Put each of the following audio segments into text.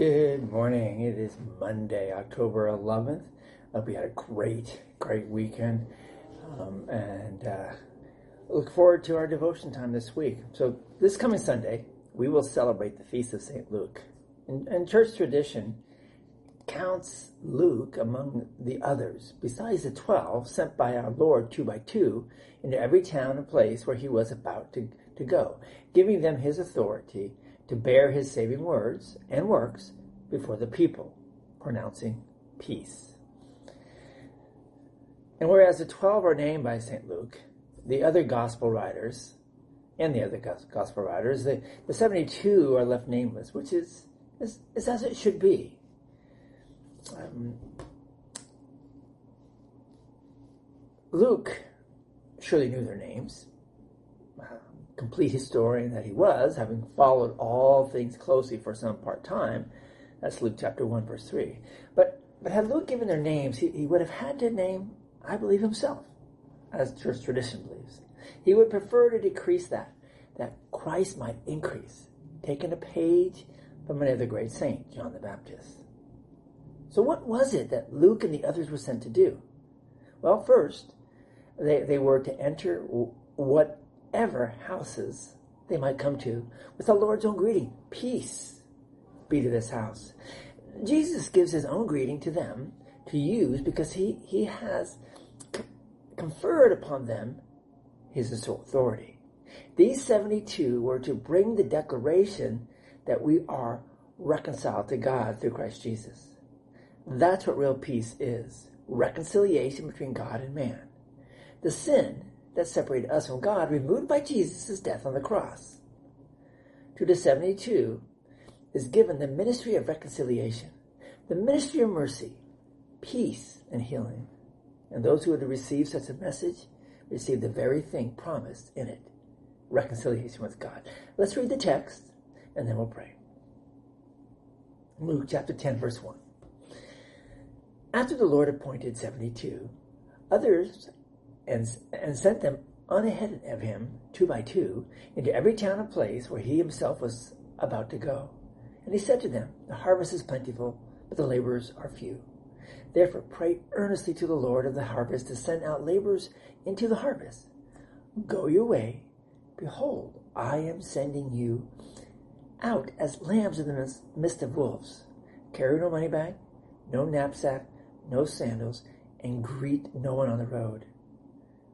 Good morning. It is Monday, October 11th. I Hope you had a great, great weekend. Um, and uh, look forward to our devotion time this week. So, this coming Sunday, we will celebrate the Feast of St. Luke. And, and church tradition counts Luke among the others, besides the 12 sent by our Lord two by two into every town and place where he was about to, to go, giving them his authority to bear his saving words and works before the people, pronouncing peace. And whereas the 12 are named by St. Luke, the other gospel writers, and the other gospel writers, the, the 72 are left nameless, which is, is, is as it should be. Um, Luke surely knew their names complete historian that he was, having followed all things closely for some part time. That's Luke chapter 1, verse 3. But, but had Luke given their names, he, he would have had to name, I believe, himself, as church tradition believes. He would prefer to decrease that, that Christ might increase, taking a page from another great saint, John the Baptist. So, what was it that Luke and the others were sent to do? Well, first, they, they were to enter what ever houses they might come to with the Lord's own greeting Peace be to this house. Jesus gives his own greeting to them to use because he, he has conferred upon them his authority. These 72 were to bring the declaration that we are reconciled to God through Christ Jesus. That's what real peace is reconciliation between God and man. The sin that separated us from God removed by Jesus' death on the cross. To the 72 is given the ministry of reconciliation, the ministry of mercy, peace, and healing. And those who would receive such a message receive the very thing promised in it reconciliation with God. Let's read the text and then we'll pray. Luke chapter 10, verse 1. After the Lord appointed 72, others and, and sent them on ahead of him, two by two, into every town and place where he himself was about to go. And he said to them, The harvest is plentiful, but the laborers are few. Therefore pray earnestly to the Lord of the harvest to send out laborers into the harvest. Go your way. Behold, I am sending you out as lambs in the midst of wolves. Carry no money bag, no knapsack, no sandals, and greet no one on the road.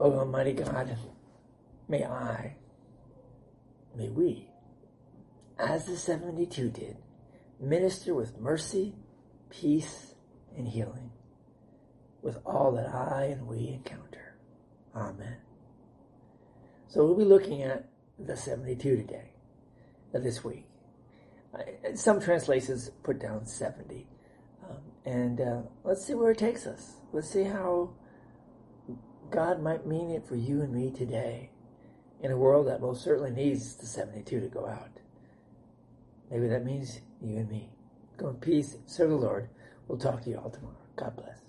Oh, Almighty God, may I, may we, as the 72 did, minister with mercy, peace, and healing with all that I and we encounter. Amen. So we'll be looking at the 72 today, uh, this week. Some translations put down 70. Um, and uh, let's see where it takes us. Let's see how God might mean it for you and me today in a world that most certainly needs the 72 to go out. Maybe that means you and me. Go in peace, serve the Lord. We'll talk to you all tomorrow. God bless.